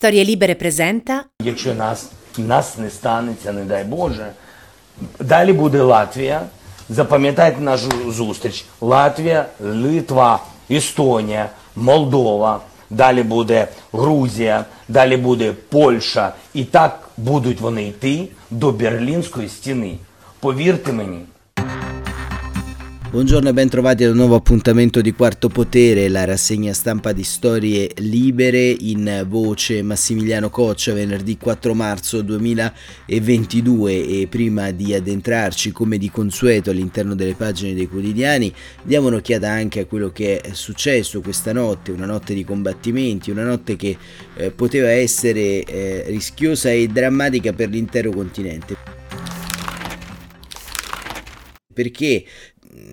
Storie Libere presenta. Якщо нас, нас не станеться, не дай Боже, далі буде Латвія. Запам'ятайте нашу зустріч. Латвія, Литва, Естонія, Молдова. Далі буде Грузія, далі буде Польща. І так будуть вони йти до Берлінської стіни. Повірте мені. Buongiorno e ben trovati ad un nuovo appuntamento di Quarto Potere, la rassegna stampa di storie libere in voce Massimiliano Coccia venerdì 4 marzo 2022 e prima di addentrarci come di consueto all'interno delle pagine dei quotidiani diamo un'occhiata anche a quello che è successo questa notte, una notte di combattimenti, una notte che eh, poteva essere eh, rischiosa e drammatica per l'intero continente. Perché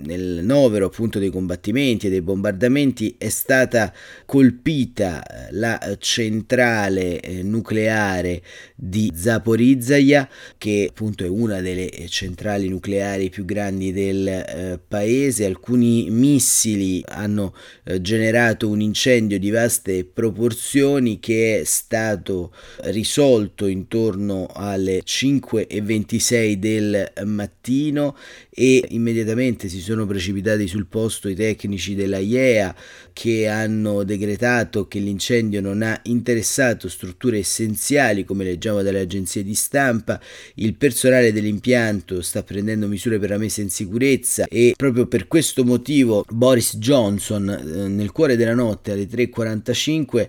nel novero appunto dei combattimenti e dei bombardamenti è stata colpita eh, la centrale eh, nucleare di Zaporizhia che appunto è una delle centrali nucleari più grandi del eh, paese. Alcuni missili hanno eh, generato un incendio di vaste proporzioni che è stato risolto intorno alle 5.26 del mattino e immediatamente si sono precipitati sul posto i tecnici della IEA che hanno decretato che l'incendio non ha interessato strutture essenziali come leggiamo dalle agenzie di stampa, il personale dell'impianto sta prendendo misure per la messa in sicurezza e proprio per questo motivo Boris Johnson eh, nel cuore della notte alle 3.45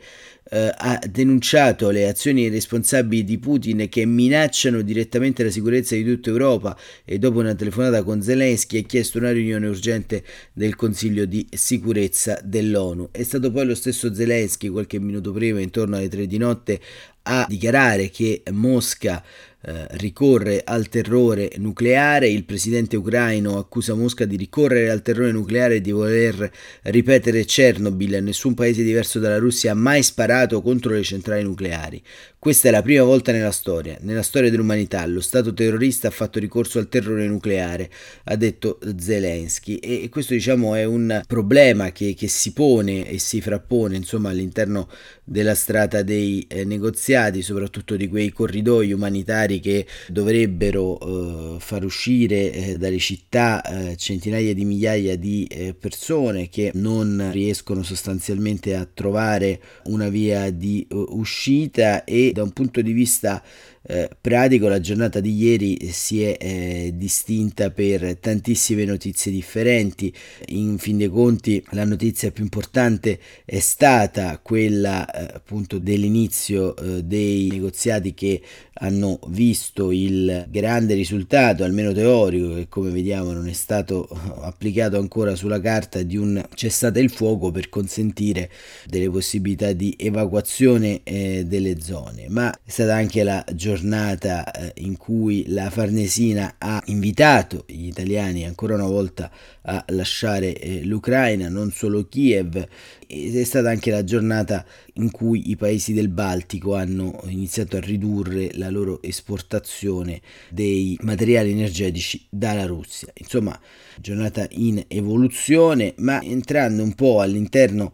eh, ha denunciato le azioni irresponsabili di Putin che minacciano direttamente la sicurezza di tutta Europa e dopo una telefonata con Zelensky ha chiesto una riunione urgente del Consiglio di sicurezza dell'ONU. È stato poi lo stesso Zelensky qualche minuto prima, intorno alle tre di notte, a dichiarare che Mosca eh, ricorre al terrore nucleare, il presidente ucraino accusa Mosca di ricorrere al terrore nucleare e di voler ripetere Chernobyl, nessun paese diverso dalla Russia ha mai sparato contro le centrali nucleari. Questa è la prima volta nella storia, nella storia dell'umanità, lo Stato terrorista ha fatto ricorso al terrore nucleare, ha detto Zelensky. E questo diciamo è un problema che, che si pone e si frappone insomma all'interno della strata dei eh, negoziati, soprattutto di quei corridoi umanitari che dovrebbero eh, far uscire eh, dalle città eh, centinaia di migliaia di eh, persone che non riescono sostanzialmente a trovare una via di uh, uscita e da un punto di vista eh, pratico la giornata di ieri si è eh, distinta per tantissime notizie differenti. In fin dei conti la notizia più importante è stata quella eh, appunto dell'inizio eh, dei negoziati che hanno visto il grande risultato, almeno teorico, che come vediamo non è stato applicato ancora sulla carta di un cessate il fuoco per consentire delle possibilità di evacuazione eh, delle zone, ma è stata anche la giornata giornata eh, in cui la Farnesina ha invitato gli italiani ancora una volta a lasciare eh, l'Ucraina, non solo Kiev, ed è stata anche la giornata in cui i paesi del Baltico hanno iniziato a ridurre la loro esportazione dei materiali energetici dalla Russia. Insomma, giornata in evoluzione, ma entrando un po' all'interno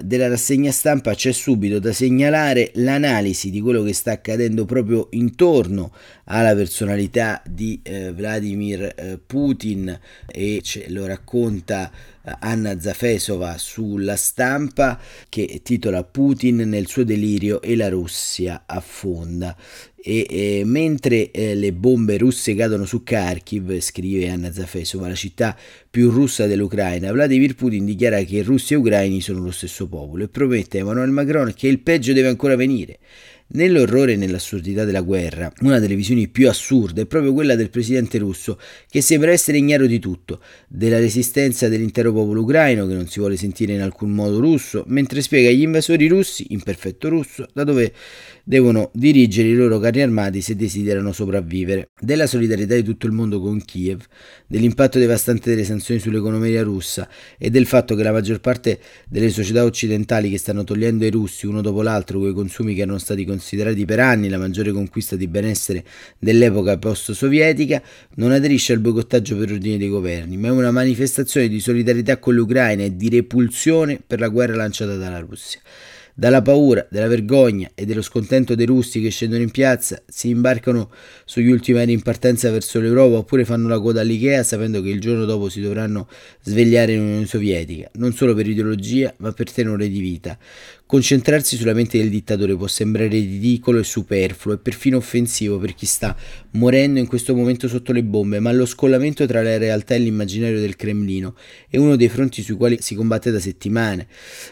della rassegna stampa c'è subito da segnalare l'analisi di quello che sta accadendo proprio intorno alla personalità di eh, Vladimir eh, Putin e ce lo racconta eh, Anna Zafesova sulla stampa che titola Putin nel suo delirio e la Russia affonda e, e mentre eh, le bombe russe cadono su Kharkiv, scrive Anna Zafesova, la città più russa dell'Ucraina, Vladimir Putin dichiara che russi e ucraini sono lo stesso popolo e promette a Emmanuel Macron che il peggio deve ancora venire. Nell'orrore e nell'assurdità della guerra, una delle visioni più assurde è proprio quella del presidente russo, che sembra essere ignaro di tutto, della resistenza dell'intero popolo ucraino, che non si vuole sentire in alcun modo russo, mentre spiega agli invasori russi, in perfetto russo, da dove devono dirigere i loro carri armati se desiderano sopravvivere, della solidarietà di tutto il mondo con Kiev, dell'impatto devastante delle sanzioni sull'economia russa e del fatto che la maggior parte delle società occidentali che stanno togliendo ai russi uno dopo l'altro quei consumi che erano stati considerati per anni la maggiore conquista di benessere dell'epoca post-sovietica, non aderisce al boicottaggio per ordine dei governi, ma è una manifestazione di solidarietà con l'Ucraina e di repulsione per la guerra lanciata dalla Russia. Dalla paura, della vergogna e dello scontento dei russi che scendono in piazza, si imbarcano sugli ultimi aerei in partenza verso l'Europa oppure fanno la coda all'Ikea sapendo che il giorno dopo si dovranno svegliare in Unione Sovietica, non solo per ideologia ma per tenore di vita. Concentrarsi sulla mente del dittatore può sembrare ridicolo e superfluo e perfino offensivo per chi sta morendo in questo momento sotto le bombe, ma lo scollamento tra la realtà e l'immaginario del Cremlino è uno dei fronti sui quali si combatte da settimane.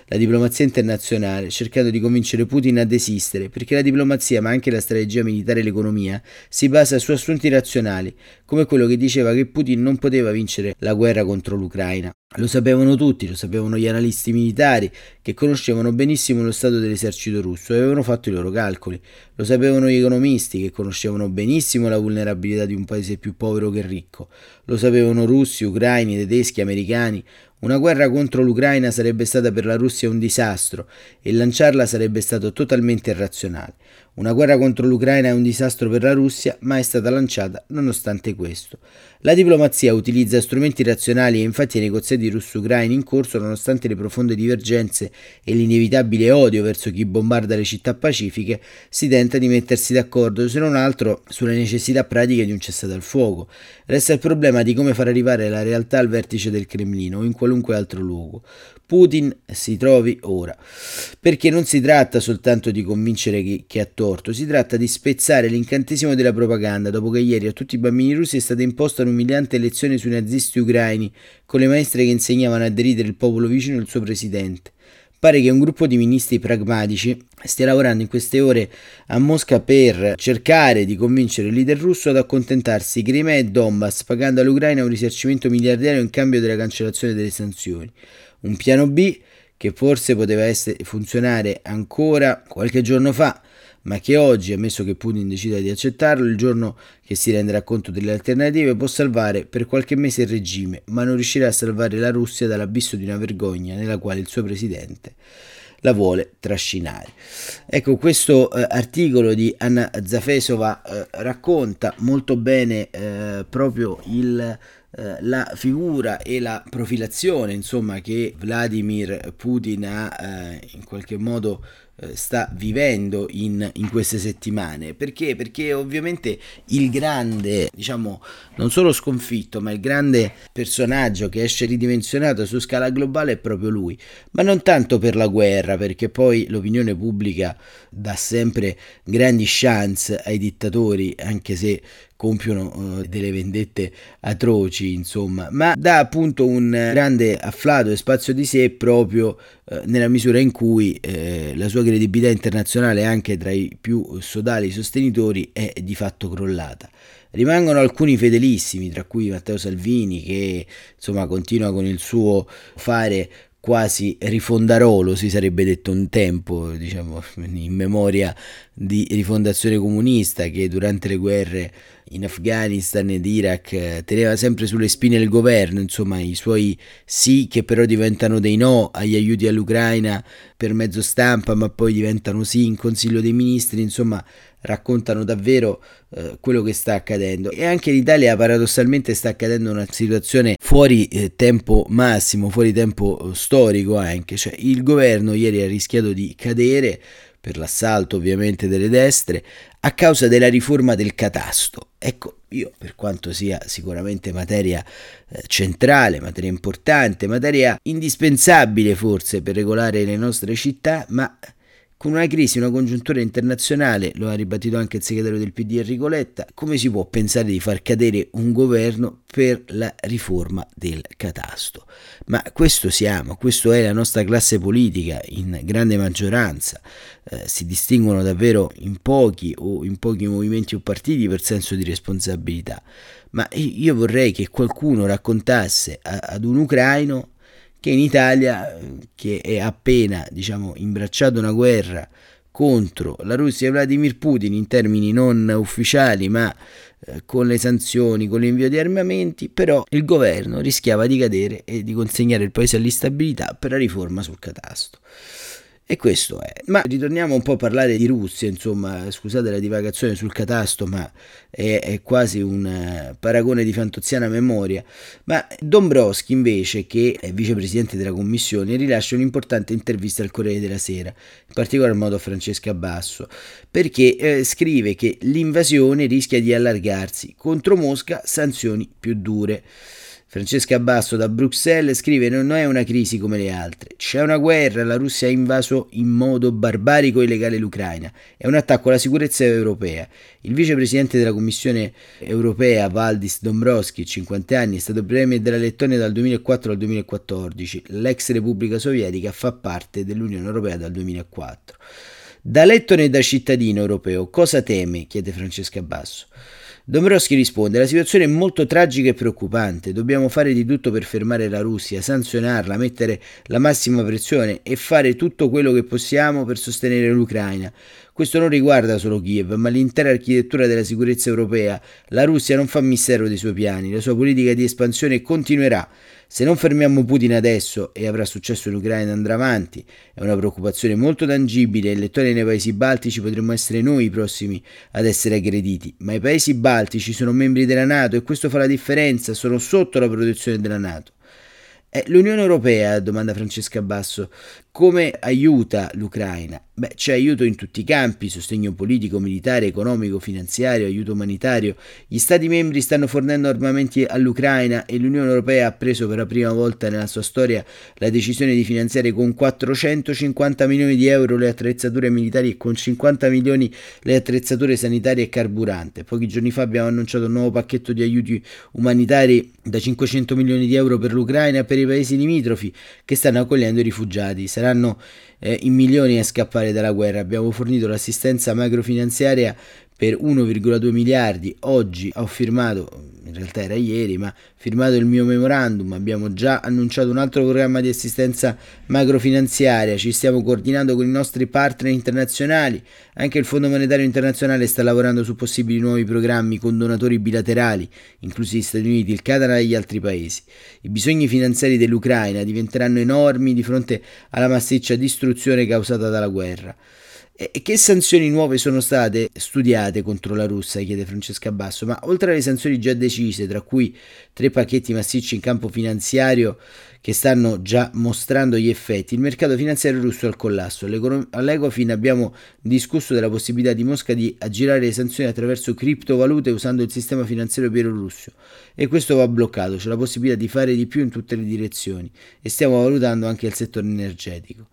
La diplomazia internazionale, cercando di convincere Putin a desistere, perché la diplomazia, ma anche la strategia militare e l'economia, si basa su assunti razionali, come quello che diceva che Putin non poteva vincere la guerra contro l'Ucraina. Lo sapevano tutti, lo sapevano gli analisti militari che conoscevano benissimo lo stato dell'esercito russo avevano fatto i loro calcoli. Lo sapevano gli economisti che conoscevano benissimo la vulnerabilità di un paese più povero che ricco. Lo sapevano russi, ucraini, tedeschi, americani. Una guerra contro l'Ucraina sarebbe stata per la Russia un disastro e lanciarla sarebbe stato totalmente irrazionale. Una guerra contro l'Ucraina è un disastro per la Russia, ma è stata lanciata nonostante questo. La diplomazia utilizza strumenti razionali e infatti i negoziati russo-ucraini in corso, nonostante le profonde divergenze e l'inevitabile odio verso chi bombarda le città pacifiche, si tenta di mettersi d'accordo, se non altro, sulle necessità pratiche di un cessate al fuoco. Resta il problema di come far arrivare la realtà al vertice del Cremlino in qualunque altro luogo. Putin si trovi ora. Perché non si tratta soltanto di convincere chi, chi ha torto, si tratta di spezzare l'incantesimo della propaganda dopo che ieri a tutti i bambini russi è stata imposta un'umiliante lezione sui nazisti ucraini con le maestre che insegnavano a deridere il popolo vicino al suo presidente. Pare che un gruppo di ministri pragmatici stia lavorando in queste ore a Mosca per cercare di convincere il leader russo ad accontentarsi. Crimea e Donbass, pagando all'Ucraina un risarcimento miliardario in cambio della cancellazione delle sanzioni. Un piano B che forse poteva essere, funzionare ancora qualche giorno fa, ma che oggi, ammesso che Putin decida di accettarlo, il giorno che si renderà conto delle alternative, può salvare per qualche mese il regime, ma non riuscirà a salvare la Russia dall'abisso di una vergogna nella quale il suo presidente la vuole trascinare. Ecco, questo eh, articolo di Anna Zafesova eh, racconta molto bene eh, proprio il eh, la figura e la profilazione insomma che Vladimir Putin ha eh, in qualche modo sta vivendo in, in, queste settimane. Perché? Perché ovviamente il grande diciamo non solo sconfitto ma il grande personaggio che esce ridimensionato su scala globale è proprio lui. Ma non tanto per la guerra perché poi l'opinione pubblica dà sempre grandi chance ai dittatori anche se compiono uh, delle vendette atroci, insomma, ma dà appunto un grande afflato e spazio di sé proprio uh, nella misura in cui uh, la sua credibilità internazionale anche tra i più sodali sostenitori è di fatto crollata. Rimangono alcuni fedelissimi, tra cui Matteo Salvini, che insomma continua con il suo fare quasi rifondarolo, si sarebbe detto un tempo, diciamo, in memoria di rifondazione comunista che durante le guerre in Afghanistan ed Iraq eh, teneva sempre sulle spine il governo, insomma i suoi sì che però diventano dei no agli aiuti all'Ucraina per mezzo stampa, ma poi diventano sì in Consiglio dei Ministri, insomma raccontano davvero eh, quello che sta accadendo. E anche in Italia paradossalmente sta accadendo una situazione fuori eh, tempo massimo, fuori tempo eh, storico anche, cioè il governo ieri ha rischiato di cadere per l'assalto ovviamente delle destre, a causa della riforma del catasto. Ecco, io per quanto sia sicuramente materia eh, centrale, materia importante, materia indispensabile forse per regolare le nostre città, ma con una crisi, una congiuntura internazionale, lo ha ribadito anche il segretario del PD Enrico Letta, come si può pensare di far cadere un governo per la riforma del catasto? Ma questo siamo, questo è la nostra classe politica in grande maggioranza, eh, si distinguono davvero in pochi o in pochi movimenti o partiti per senso di responsabilità. Ma io vorrei che qualcuno raccontasse a, ad un ucraino che in Italia, che è appena diciamo, imbracciato una guerra contro la Russia e Vladimir Putin in termini non ufficiali ma eh, con le sanzioni, con l'invio di armamenti, però il governo rischiava di cadere e di consegnare il paese all'instabilità per la riforma sul catasto. E questo è. Ma ritorniamo un po' a parlare di Russia, insomma, scusate la divagazione sul catasto, ma è, è quasi un uh, paragone di fantoziana memoria. Ma Dombrovski invece, che è vicepresidente della commissione, rilascia un'importante intervista al Corriere della Sera, in particolar modo a Francesca Basso, perché eh, scrive che l'invasione rischia di allargarsi, contro Mosca sanzioni più dure. Francesca Basso da Bruxelles scrive non è una crisi come le altre, c'è una guerra, la Russia ha invaso in modo barbarico e illegale l'Ucraina, è un attacco alla sicurezza europea. Il vicepresidente della Commissione europea Valdis Dombrovski, 50 anni, è stato premier della Lettonia dal 2004 al 2014, l'ex Repubblica Sovietica fa parte dell'Unione Europea dal 2004. Da lettone e da cittadino europeo, cosa teme? chiede Francesca Basso. Dombrowski risponde: La situazione è molto tragica e preoccupante. Dobbiamo fare di tutto per fermare la Russia, sanzionarla, mettere la massima pressione e fare tutto quello che possiamo per sostenere l'Ucraina. Questo non riguarda solo Kiev, ma l'intera architettura della sicurezza europea. La Russia non fa mistero dei suoi piani, la sua politica di espansione continuerà. Se non fermiamo Putin adesso e avrà successo in Ucraina andrà avanti, è una preoccupazione molto tangibile e lettori nei paesi baltici potremmo essere noi i prossimi ad essere aggrediti, ma i paesi baltici sono membri della Nato e questo fa la differenza, sono sotto la protezione della Nato. Eh, L'Unione Europea, domanda Francesca Basso, come aiuta l'Ucraina? Beh, c'è aiuto in tutti i campi, sostegno politico, militare, economico, finanziario, aiuto umanitario. Gli Stati membri stanno fornendo armamenti all'Ucraina e l'Unione Europea ha preso per la prima volta nella sua storia la decisione di finanziare con 450 milioni di euro le attrezzature militari e con 50 milioni le attrezzature sanitarie e carburante. Pochi giorni fa abbiamo annunciato un nuovo pacchetto di aiuti umanitari da 500 milioni di euro per l'Ucraina e per i paesi limitrofi che stanno accogliendo i rifugiati. Saranno eh, in milioni a scappare dalla guerra. Abbiamo fornito l'assistenza macrofinanziaria per 1,2 miliardi. Oggi ho firmato in realtà era ieri, ma firmato il mio memorandum, abbiamo già annunciato un altro programma di assistenza macrofinanziaria, ci stiamo coordinando con i nostri partner internazionali, anche il Fondo Monetario Internazionale sta lavorando su possibili nuovi programmi con donatori bilaterali, inclusi gli Stati Uniti, il Canada e gli altri paesi. I bisogni finanziari dell'Ucraina diventeranno enormi di fronte alla massiccia distruzione causata dalla guerra. E che sanzioni nuove sono state studiate contro la Russia? chiede Francesca Basso. Ma oltre alle sanzioni già decise, tra cui tre pacchetti massicci in campo finanziario che stanno già mostrando gli effetti, il mercato finanziario russo è al collasso. All'Ecofin abbiamo discusso della possibilità di Mosca di aggirare le sanzioni attraverso criptovalute usando il sistema finanziario bielorusso e questo va bloccato. C'è la possibilità di fare di più in tutte le direzioni e stiamo valutando anche il settore energetico.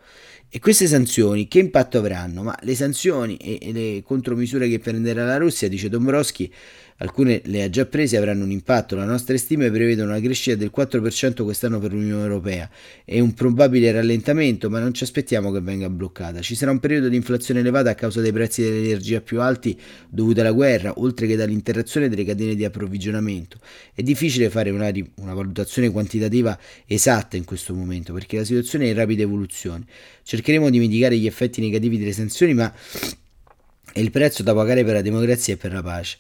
E queste sanzioni che impatto avranno? Ma le sanzioni e le contromisure che prenderà la Russia, dice Dombrowski, alcune le ha già prese avranno un impatto. Le nostre stime prevedono una crescita del 4% quest'anno per l'Unione Europea e un probabile rallentamento, ma non ci aspettiamo che venga bloccata. Ci sarà un periodo di inflazione elevata a causa dei prezzi dell'energia più alti dovuti alla guerra, oltre che dall'interazione delle catene di approvvigionamento. È difficile fare una, una valutazione quantitativa esatta in questo momento perché la situazione è in rapida evoluzione. Cercheremo di mitigare gli effetti negativi delle sanzioni, ma è il prezzo da pagare per la democrazia e per la pace.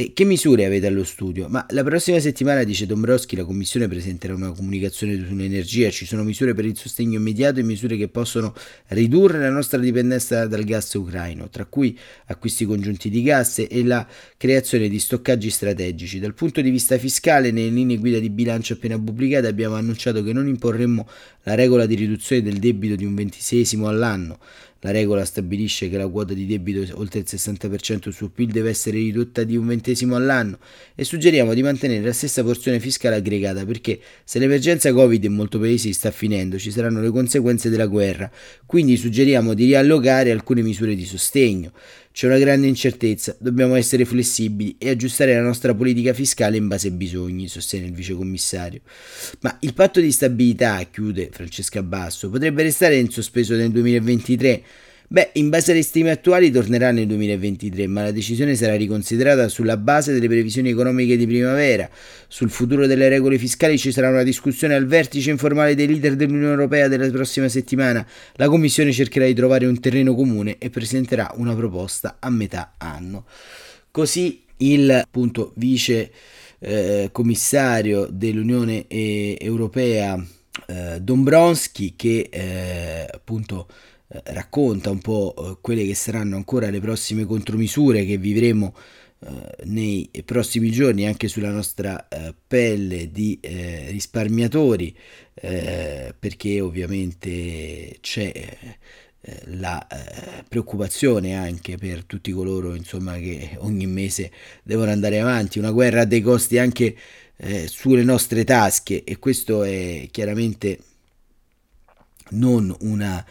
E che misure avete allo studio? Ma la prossima settimana, dice Dombrowski, la Commissione presenterà una comunicazione sull'energia. Ci sono misure per il sostegno immediato e misure che possono ridurre la nostra dipendenza dal gas ucraino, tra cui acquisti congiunti di gas e la creazione di stoccaggi strategici. Dal punto di vista fiscale, nelle linee guida di bilancio appena pubblicate abbiamo annunciato che non imporremmo la regola di riduzione del debito di un ventisesimo all'anno. La regola stabilisce che la quota di debito oltre il 60% sul PIL deve essere ridotta di un ventesimo all'anno e suggeriamo di mantenere la stessa porzione fiscale aggregata perché se l'emergenza Covid in molti paesi sta finendo ci saranno le conseguenze della guerra, quindi suggeriamo di riallocare alcune misure di sostegno. C'è una grande incertezza, dobbiamo essere flessibili e aggiustare la nostra politica fiscale in base ai bisogni, sostiene il vicecommissario. Ma il patto di stabilità, chiude Francesca Basso, potrebbe restare in sospeso nel 2023 Beh, in base alle stime attuali tornerà nel 2023, ma la decisione sarà riconsiderata sulla base delle previsioni economiche di primavera. Sul futuro delle regole fiscali ci sarà una discussione al vertice informale dei leader dell'Unione Europea della prossima settimana. La Commissione cercherà di trovare un terreno comune e presenterà una proposta a metà anno. Così il appunto, vice eh, commissario dell'Unione eh, Europea eh, Dombronski che eh, appunto eh, racconta un po' eh, quelle che saranno ancora le prossime contromisure che vivremo eh, nei prossimi giorni anche sulla nostra pelle di risparmiatori perché ovviamente c'è la preoccupazione anche per tutti coloro insomma, che ogni mese devono andare avanti, una guerra a dei costi anche sulle nostre tasche e questo è chiaramente non una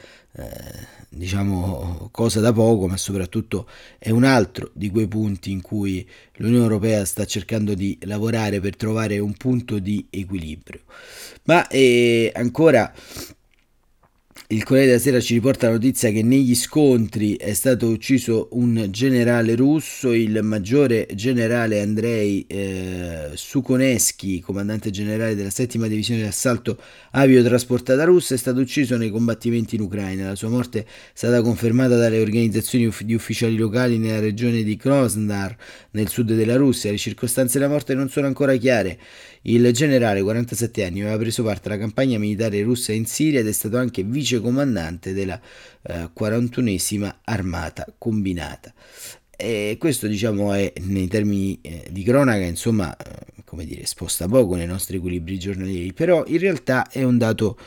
diciamo cosa da poco, ma soprattutto è un altro di quei punti in cui l'Unione Europea sta cercando di lavorare per trovare un punto di equilibrio. Ma eh, ancora il Corriere della Sera ci riporta la notizia che negli scontri è stato ucciso un generale russo, il maggiore generale Andrei eh, Sukoneschi, comandante generale della settima divisione di assalto aviotrasportata russa, è stato ucciso nei combattimenti in Ucraina. La sua morte è stata confermata dalle organizzazioni di ufficiali locali nella regione di Krasnodar, nel sud della Russia. Le circostanze della morte non sono ancora chiare. Il generale, 47 anni, aveva preso parte alla campagna militare russa in Siria ed è stato anche vice comandante della eh, 41esima armata combinata. E questo diciamo è nei termini eh, di cronaca, insomma, eh, come dire, sposta poco nei nostri equilibri giornalieri, però in realtà è un dato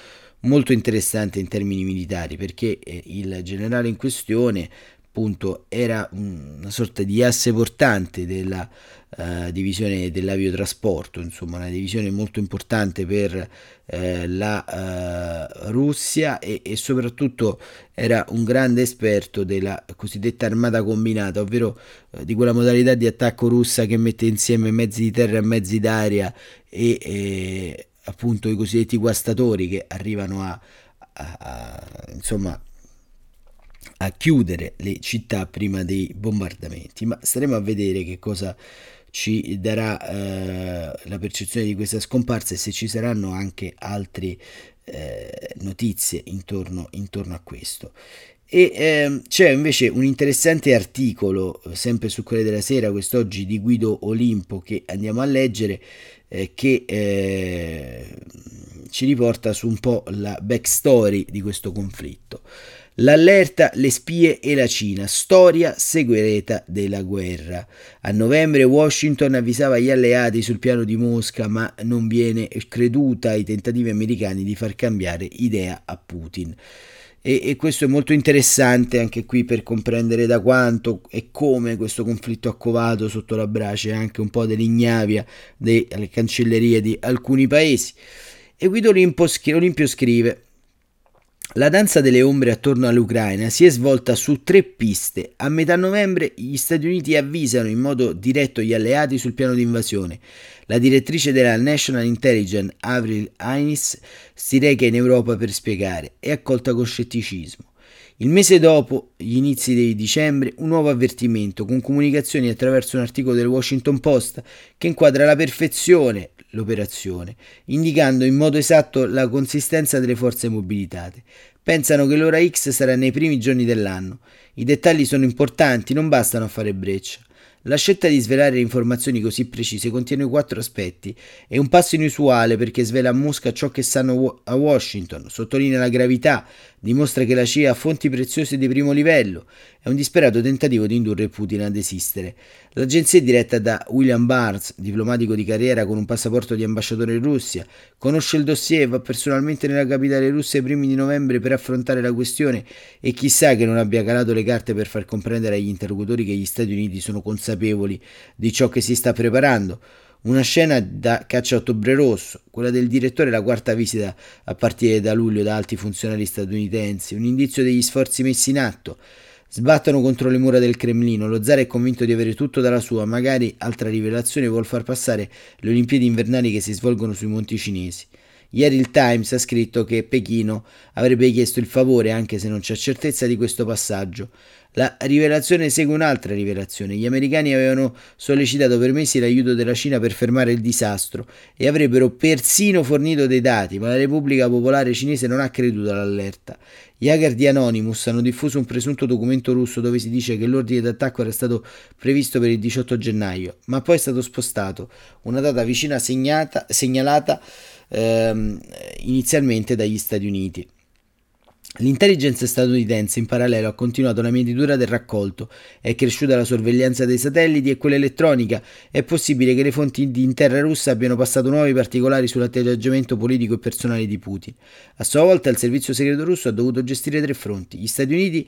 molto interessante in termini militari perché eh, il generale in questione appunto era una sorta di asse portante della uh, divisione dell'aviotrasporto, insomma una divisione molto importante per uh, la uh, Russia e, e, soprattutto era un grande esperto della cosiddetta armata combinata, ovvero di quella modalità di attacco russa che mette insieme mezzi di terra e mezzi d'aria e, e appunto i cosiddetti guastatori che arrivano a, a, a insomma a chiudere le città prima dei bombardamenti, ma staremo a vedere che cosa ci darà eh, la percezione di questa scomparsa e se ci saranno anche altre eh, notizie intorno, intorno, a questo. E eh, c'è invece un interessante articolo, sempre su Corriere della Sera, quest'oggi di Guido Olimpo, che andiamo a leggere, eh, che eh, ci riporta su un po' la backstory di questo conflitto. L'allerta, le spie e la Cina, storia segretata della guerra. A novembre Washington avvisava gli alleati sul piano di Mosca, ma non viene creduta ai tentativi americani di far cambiare idea a Putin. E, e, questo è molto interessante anche qui per comprendere da quanto e come questo conflitto ha covato sotto la brace anche un po' dell'ignavia delle cancellerie di alcuni paesi. E Guido Olimpio scrive la danza delle ombre attorno all'Ucraina si è svolta su tre piste. A metà novembre gli Stati Uniti avvisano in modo diretto gli alleati sul piano di invasione. La direttrice della National Intelligence, Avril Haines, si reca in Europa per spiegare. È accolta con scetticismo. Il mese dopo, gli inizi di dicembre, un nuovo avvertimento con comunicazioni attraverso un articolo del Washington Post che inquadra alla perfezione l'operazione, indicando in modo esatto la consistenza delle forze mobilitate. Pensano che l'ora X sarà nei primi giorni dell'anno. I dettagli sono importanti, non bastano a fare breccia. La scelta di svelare informazioni così precise contiene quattro aspetti. È un passo inusuale perché svela a Mosca ciò che sanno a Washington, sottolinea la gravità, dimostra che la CIA ha fonti preziose di primo livello. È un disperato tentativo di indurre Putin a desistere. L'agenzia è diretta da William Barnes, diplomatico di carriera con un passaporto di ambasciatore in Russia. Conosce il dossier e va personalmente nella capitale russa ai primi di novembre per affrontare la questione e chissà che non abbia calato le carte per far comprendere agli interlocutori che gli Stati Uniti sono consapevoli di ciò che si sta preparando. Una scena da caccia a ottobre rosso, quella del direttore la quarta visita a partire da luglio da alti funzionari statunitensi, un indizio degli sforzi messi in atto. Sbattono contro le mura del Cremlino, lo zar è convinto di avere tutto dalla sua, magari altra rivelazione vuol far passare le Olimpiadi invernali che si svolgono sui monti cinesi. Ieri il Times ha scritto che Pechino avrebbe chiesto il favore, anche se non c'è certezza di questo passaggio. La rivelazione segue un'altra rivelazione. Gli americani avevano sollecitato per mesi l'aiuto della Cina per fermare il disastro e avrebbero persino fornito dei dati, ma la Repubblica Popolare Cinese non ha creduto all'allerta. Gli hacker di Anonymous hanno diffuso un presunto documento russo dove si dice che l'ordine d'attacco era stato previsto per il 18 gennaio, ma poi è stato spostato, una data vicina segnata, segnalata ehm, inizialmente dagli Stati Uniti. L'intelligence statunitense in parallelo ha continuato la mietitura del raccolto, è cresciuta la sorveglianza dei satelliti e quella elettronica, è possibile che le fonti di interra russa abbiano passato nuovi particolari sull'atteggiamento politico e personale di Putin. A sua volta il servizio segreto russo ha dovuto gestire tre fronti. Gli Stati Uniti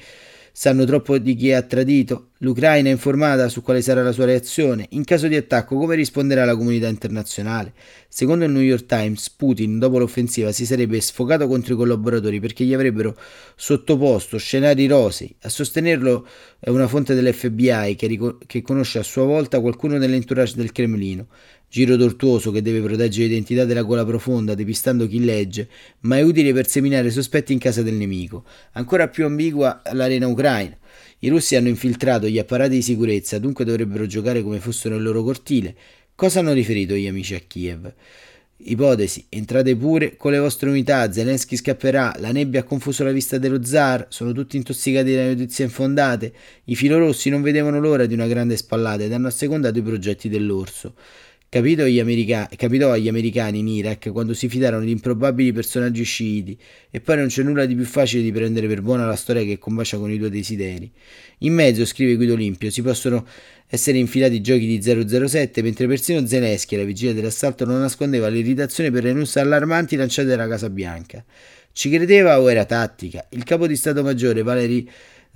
Sanno troppo di chi ha tradito? L'Ucraina è informata su quale sarà la sua reazione? In caso di attacco, come risponderà la comunità internazionale? Secondo il New York Times, Putin, dopo l'offensiva, si sarebbe sfocato contro i collaboratori perché gli avrebbero sottoposto scenari rosei. A sostenerlo è una fonte dell'FBI che, ric- che conosce a sua volta qualcuno nell'entourage del Cremlino. Giro tortuoso che deve proteggere l'identità della gola profonda, depistando chi legge, ma è utile per seminare sospetti in casa del nemico. Ancora più ambigua l'arena ucraina. I russi hanno infiltrato gli apparati di sicurezza, dunque dovrebbero giocare come fossero nel loro cortile. Cosa hanno riferito gli amici a Kiev? Ipotesi, entrate pure con le vostre unità, Zelensky scapperà, la nebbia ha confuso la vista dello zar, sono tutti intossicati da notizie infondate, i filorossi non vedevano l'ora di una grande spallata ed hanno assecondato i progetti dell'orso. Capito agli americani, capitò agli americani in Iraq quando si fidarono di improbabili personaggi sciiti e poi non c'è nulla di più facile di prendere per buona la storia che combacia con i tuoi desideri. In mezzo, scrive Guido Olimpio, si possono essere infilati giochi di 007 mentre persino Zelensky alla vigilia dell'assalto non nascondeva l'irritazione per le news allarmanti lanciate dalla Casa Bianca. Ci credeva o era tattica? Il capo di Stato Maggiore Valery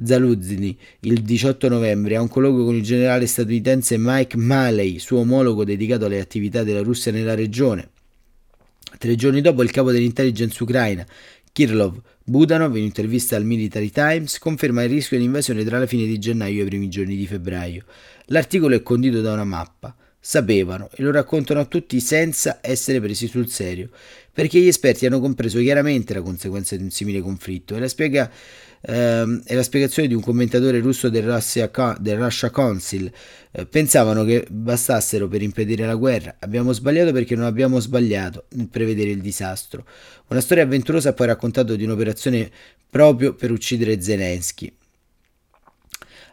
Zaluzny il 18 novembre a un colloquio con il generale statunitense Mike Maley, suo omologo dedicato alle attività della Russia nella regione. Tre giorni dopo il capo dell'intelligence ucraina, Kirlov Budanov, in intervista al Military Times, conferma il rischio di invasione tra la fine di gennaio e i primi giorni di febbraio. L'articolo è condito da una mappa. Sapevano e lo raccontano a tutti senza essere presi sul serio, perché gli esperti hanno compreso chiaramente la conseguenza di un simile conflitto e la spiega ehm, è la spiegazione di un commentatore russo del Russia, del Russia Council. Eh, pensavano che bastassero per impedire la guerra. Abbiamo sbagliato perché non abbiamo sbagliato nel prevedere il disastro. Una storia avventurosa ha poi raccontato di un'operazione proprio per uccidere Zelensky.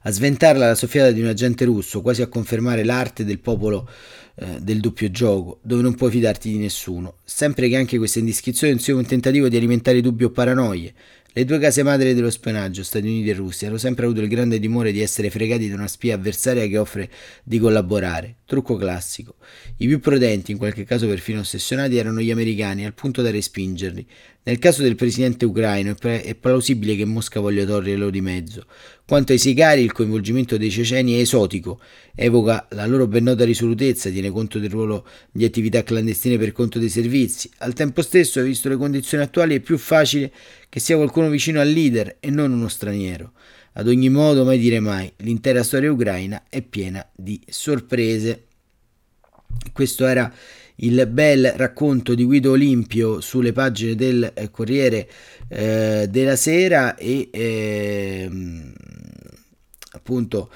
A sventarla la soffiata di un agente russo, quasi a confermare l'arte del popolo eh, del doppio gioco, dove non puoi fidarti di nessuno, sempre che anche queste indiscrezioni siano un tentativo di alimentare dubbi o paranoie. Le due case madri dello spionaggio, Stati Uniti e Russia, hanno sempre avuto il grande timore di essere fregati da una spia avversaria che offre di collaborare. Trucco classico. I più prudenti, in qualche caso perfino ossessionati, erano gli americani, al punto da respingerli. Nel caso del presidente ucraino è, plausibile che Mosca voglia toglierlo di mezzo. Quanto ai sicari, il coinvolgimento dei ceceni è esotico, evoca la loro ben nota risolutezza, tiene conto del ruolo di attività clandestine per conto dei servizi. Al tempo stesso, visto le condizioni attuali, è più facile che sia qualcuno vicino al leader e non uno straniero. Ad ogni modo, mai dire mai, l'intera storia ucraina è piena di sorprese. Questo era il bel racconto di Guido Olimpio sulle pagine del eh, Corriere eh, della Sera e eh, appunto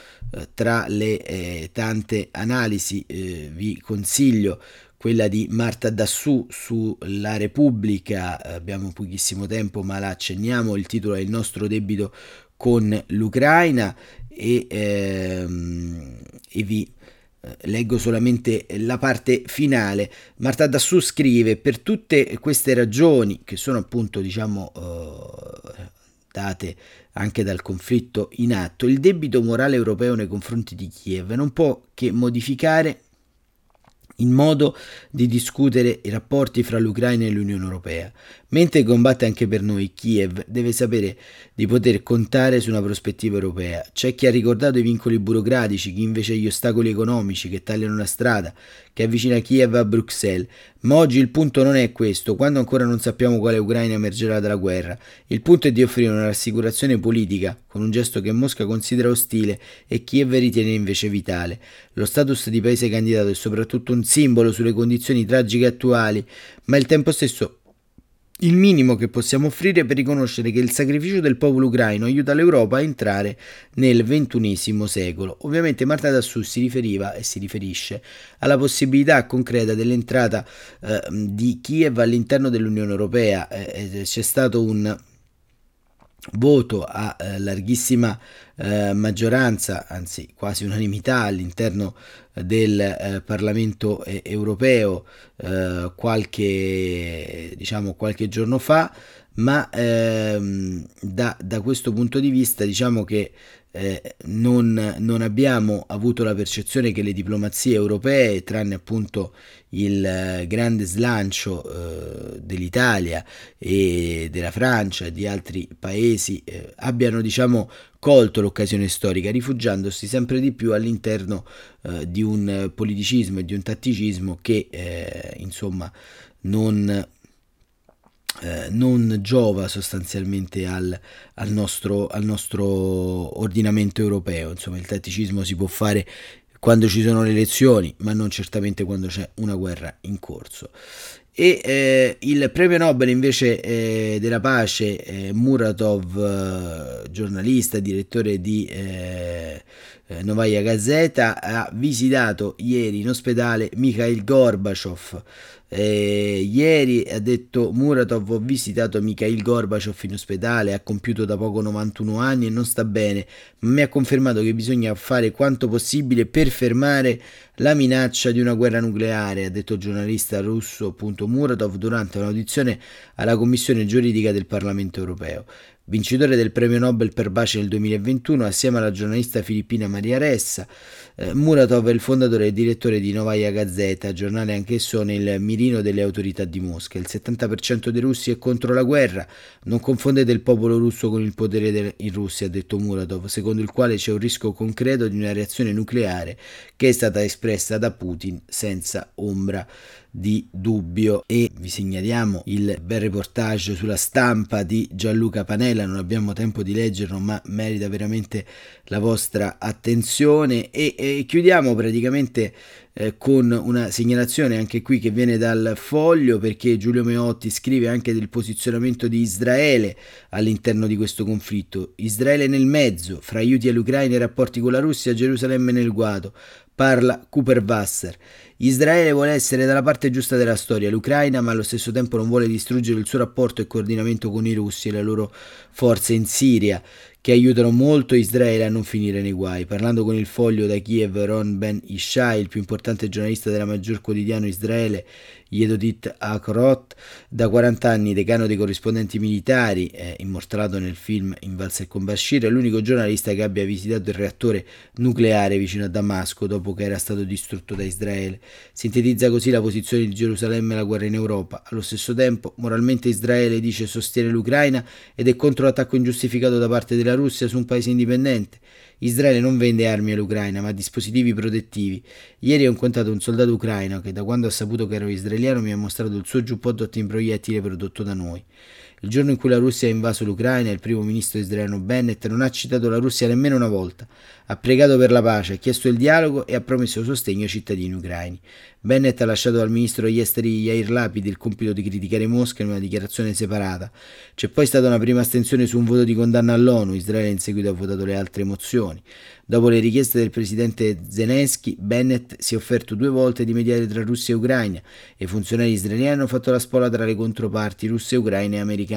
tra le eh, tante analisi eh, vi consiglio quella di Marta Dassù sulla Repubblica, abbiamo pochissimo tempo ma la accenniamo, il titolo è Il nostro debito con l'Ucraina e, ehm, e vi eh, leggo solamente la parte finale. Marta Dassù scrive: Per tutte queste ragioni, che sono appunto, diciamo, uh, date anche dal conflitto in atto, il debito morale europeo nei confronti di Kiev non può che modificare il modo di discutere i rapporti fra l'Ucraina e l'Unione Europea. Mentre combatte anche per noi, Kiev deve sapere di poter contare su una prospettiva europea. C'è chi ha ricordato i vincoli burocratici, chi invece gli ostacoli economici che tagliano la strada, che avvicina Kiev a Bruxelles. Ma oggi il punto non è questo, quando ancora non sappiamo quale Ucraina emergerà dalla guerra. Il punto è di offrire una rassicurazione politica, con un gesto che Mosca considera ostile e Kiev ritiene invece vitale. Lo status di paese candidato è soprattutto un simbolo sulle condizioni tragiche attuali, ma al tempo stesso il minimo che possiamo offrire per riconoscere che il sacrificio del popolo ucraino aiuta l'Europa a entrare nel XXI secolo. Ovviamente Marta Dassù si riferiva e si riferisce alla possibilità concreta dell'entrata eh, di Kiev all'interno dell'Unione Europea. Eh, c'è stato un voto a eh, larghissima eh, maggioranza, anzi quasi unanimità all'interno del eh, Parlamento eh, europeo eh, qualche, diciamo, qualche giorno fa, ma ehm, da, da, questo punto di vista diciamo che eh, non, non, abbiamo avuto la percezione che le diplomazie europee, tranne appunto il eh, grande slancio eh, dell'Italia e della Francia e di altri paesi, eh, abbiano diciamo colto l'occasione storica, rifugiandosi sempre di più all'interno eh, di un politicismo e di un tatticismo che eh, insomma non eh, non giova sostanzialmente al, al, nostro, al, nostro, ordinamento europeo. Insomma, il tatticismo si può fare quando ci sono le elezioni, ma non certamente quando c'è una guerra in corso. E eh, il premio Nobel invece eh, della pace, eh, Muratov, eh, giornalista, direttore di eh, eh, Novaya Gazeta, ha visitato ieri in ospedale Mikhail Gorbachev, ieri ha detto Muratov ho visitato Mikhail Gorbachev in ospedale, ha compiuto da poco 91 anni e non sta bene, ma mi ha confermato che bisogna fare quanto possibile per fermare la minaccia di una guerra nucleare, ha detto il giornalista russo Muratov durante un'audizione alla Commissione giuridica del Parlamento europeo vincitore del premio Nobel per pace nel 2021 assieme alla giornalista filippina Maria Ressa. Eh, Muratov è il fondatore e direttore di Novaya Gazeta, giornale anch'esso nel mirino delle autorità di Mosca. Il 70% dei russi è contro la guerra. Non confondete il popolo russo con il potere in Russia, ha detto Muratov, secondo il quale c'è un rischio concreto di una reazione nucleare che è stata espressa da Putin senza ombra di dubbio e vi segnaliamo il bel reportage sulla stampa di Gianluca Panella. Non abbiamo tempo di leggerlo ma merita veramente la vostra attenzione. E, e chiudiamo praticamente eh, con una segnalazione anche qui che viene dal foglio perché Giulio Meotti scrive anche del posizionamento di Israele all'interno di questo conflitto. Israele nel mezzo fra aiuti all'Ucraina e rapporti con la Russia Gerusalemme nel guado parla Cooper Wasser Israele vuole essere dalla parte giusta della storia, l'Ucraina, ma allo stesso tempo non vuole distruggere il suo rapporto e coordinamento con i russi e le loro forze in Siria che aiutano molto Israele a non finire nei guai. Parlando con il foglio da Kiev, Ron Ben Ishai, il più importante giornalista della maggior quotidiano Israele, Yedodit Akrot, da 40 anni decano dei corrispondenti militari, eh, immortalato nel film Invalsa con Bashir, è l'unico giornalista che abbia visitato il reattore nucleare vicino a Damasco dopo che era stato distrutto da Israele. Sintetizza così la posizione di Gerusalemme e la guerra in Europa. Allo stesso tempo, moralmente Israele dice sostiene l'Ucraina ed è contro l'attacco ingiustificato da parte della Russia su un paese indipendente. Israele non vende armi all'Ucraina, ma dispositivi protettivi. Ieri ho incontrato un soldato ucraino che da quando ha saputo che ero israeliano mi ha mostrato il suo giubbotto in proiettile prodotto da noi. Il giorno in cui la Russia ha invaso l'Ucraina, il primo ministro israeliano Bennett non ha citato la Russia nemmeno una volta. Ha pregato per la pace, ha chiesto il dialogo e ha promesso sostegno ai cittadini ucraini. Bennett ha lasciato al ministro degli esteri Yair Lapid il compito di criticare Mosca in una dichiarazione separata. C'è poi stata una prima astensione su un voto di condanna all'ONU, Israele in seguito ha votato le altre mozioni. Dopo le richieste del presidente Zelensky, Bennett si è offerto due volte di mediare tra Russia e Ucraina e i funzionari israeliani hanno fatto la spola tra le controparti russe, ucraine e americane.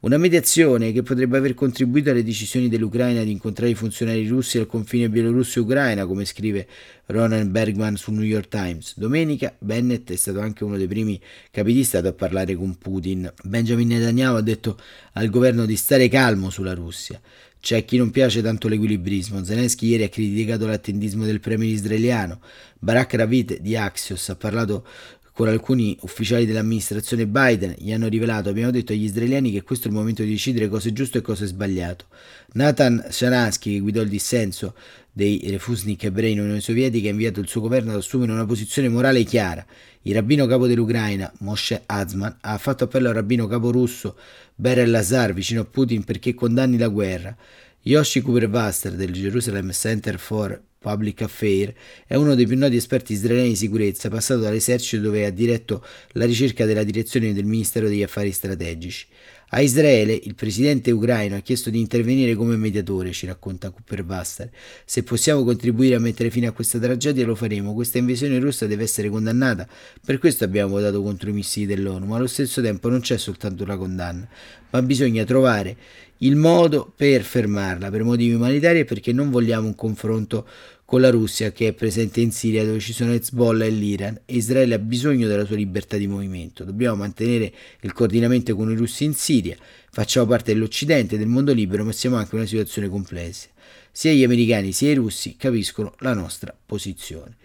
Una mediazione che potrebbe aver contribuito alle decisioni dell'Ucraina di incontrare i funzionari russi al confine bielorusso-ucraina, come scrive Ronan Bergman sul New York Times. Domenica Bennett è stato anche uno dei primi capi di Stato a parlare con Putin. Benjamin Netanyahu ha detto al governo di stare calmo sulla Russia. C'è chi non piace tanto l'equilibrismo. Zelensky ieri ha criticato l'attendismo del premier israeliano. Barak Ravid di Axios ha parlato con alcuni ufficiali dell'amministrazione Biden gli hanno rivelato, abbiamo detto agli israeliani che questo è il momento di decidere cosa è giusto e cosa è sbagliato. Nathan Sharansky, che guidò il dissenso dei refusnik ebrei in Unione Sovietica, ha inviato il suo governo ad assumere una posizione morale chiara. Il rabbino capo dell'Ucraina, Moshe Azman, ha fatto appello al rabbino capo russo Berel Lazar vicino a Putin perché condanni la guerra. Yoshi Kupervaster del Jerusalem Center for Public Affair, è uno dei più noti esperti israeliani di sicurezza, passato dall'esercito dove ha diretto la ricerca della direzione del Ministero degli Affari Strategici. A Israele il presidente ucraino ha chiesto di intervenire come mediatore, ci racconta Cooper Vassar. Se possiamo contribuire a mettere fine a questa tragedia lo faremo. Questa invasione russa deve essere condannata. Per questo abbiamo votato contro i missili dell'ONU, ma allo stesso tempo non c'è soltanto una condanna, ma bisogna trovare il modo per fermarla per motivi umanitari e perché non vogliamo un confronto con la Russia che è presente in Siria dove ci sono Hezbollah e l'Iran e Israele ha bisogno della sua libertà di movimento. Dobbiamo mantenere il coordinamento con i russi in Siria, facciamo parte dell'Occidente, del mondo libero, ma siamo anche in una situazione complessa. Sia gli americani sia i russi capiscono la nostra posizione.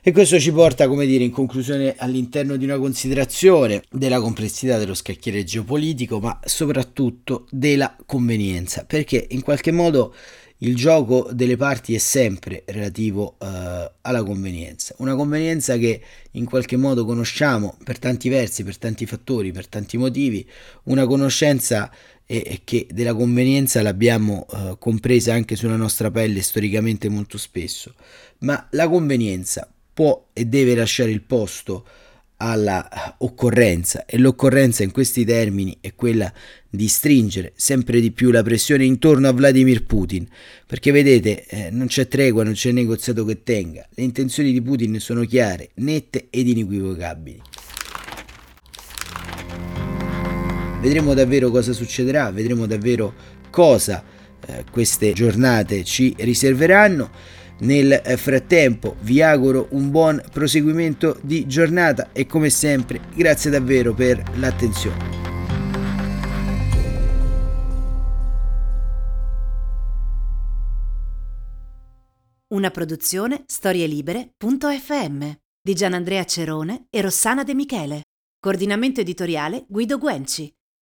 E questo ci porta, come dire, in conclusione all'interno di una considerazione della complessità dello scacchiere geopolitico, ma soprattutto della convenienza, perché in qualche modo il gioco delle parti è sempre relativo uh, alla convenienza, una convenienza che in qualche modo conosciamo per tanti versi, per tanti fattori, per tanti motivi, una conoscenza eh, che della convenienza l'abbiamo uh, compresa anche sulla nostra pelle storicamente molto spesso, ma la convenienza può e deve lasciare il posto alla occorrenza e l'occorrenza in questi termini è quella di stringere sempre di più la pressione intorno a Vladimir Putin perché vedete eh, non c'è tregua, non c'è negoziato che tenga. Le intenzioni di Putin sono chiare, nette ed inequivocabili. Vedremo davvero cosa succederà vedremo davvero cosa eh, queste giornate ci riserveranno nel eh, frattempo vi auguro un buon proseguimento di giornata e come sempre grazie davvero per l'attenzione. Una produzione storielibere.fm di Gianandrea Cerone e Rossana De Michele. Coordinamento editoriale Guido Guenci.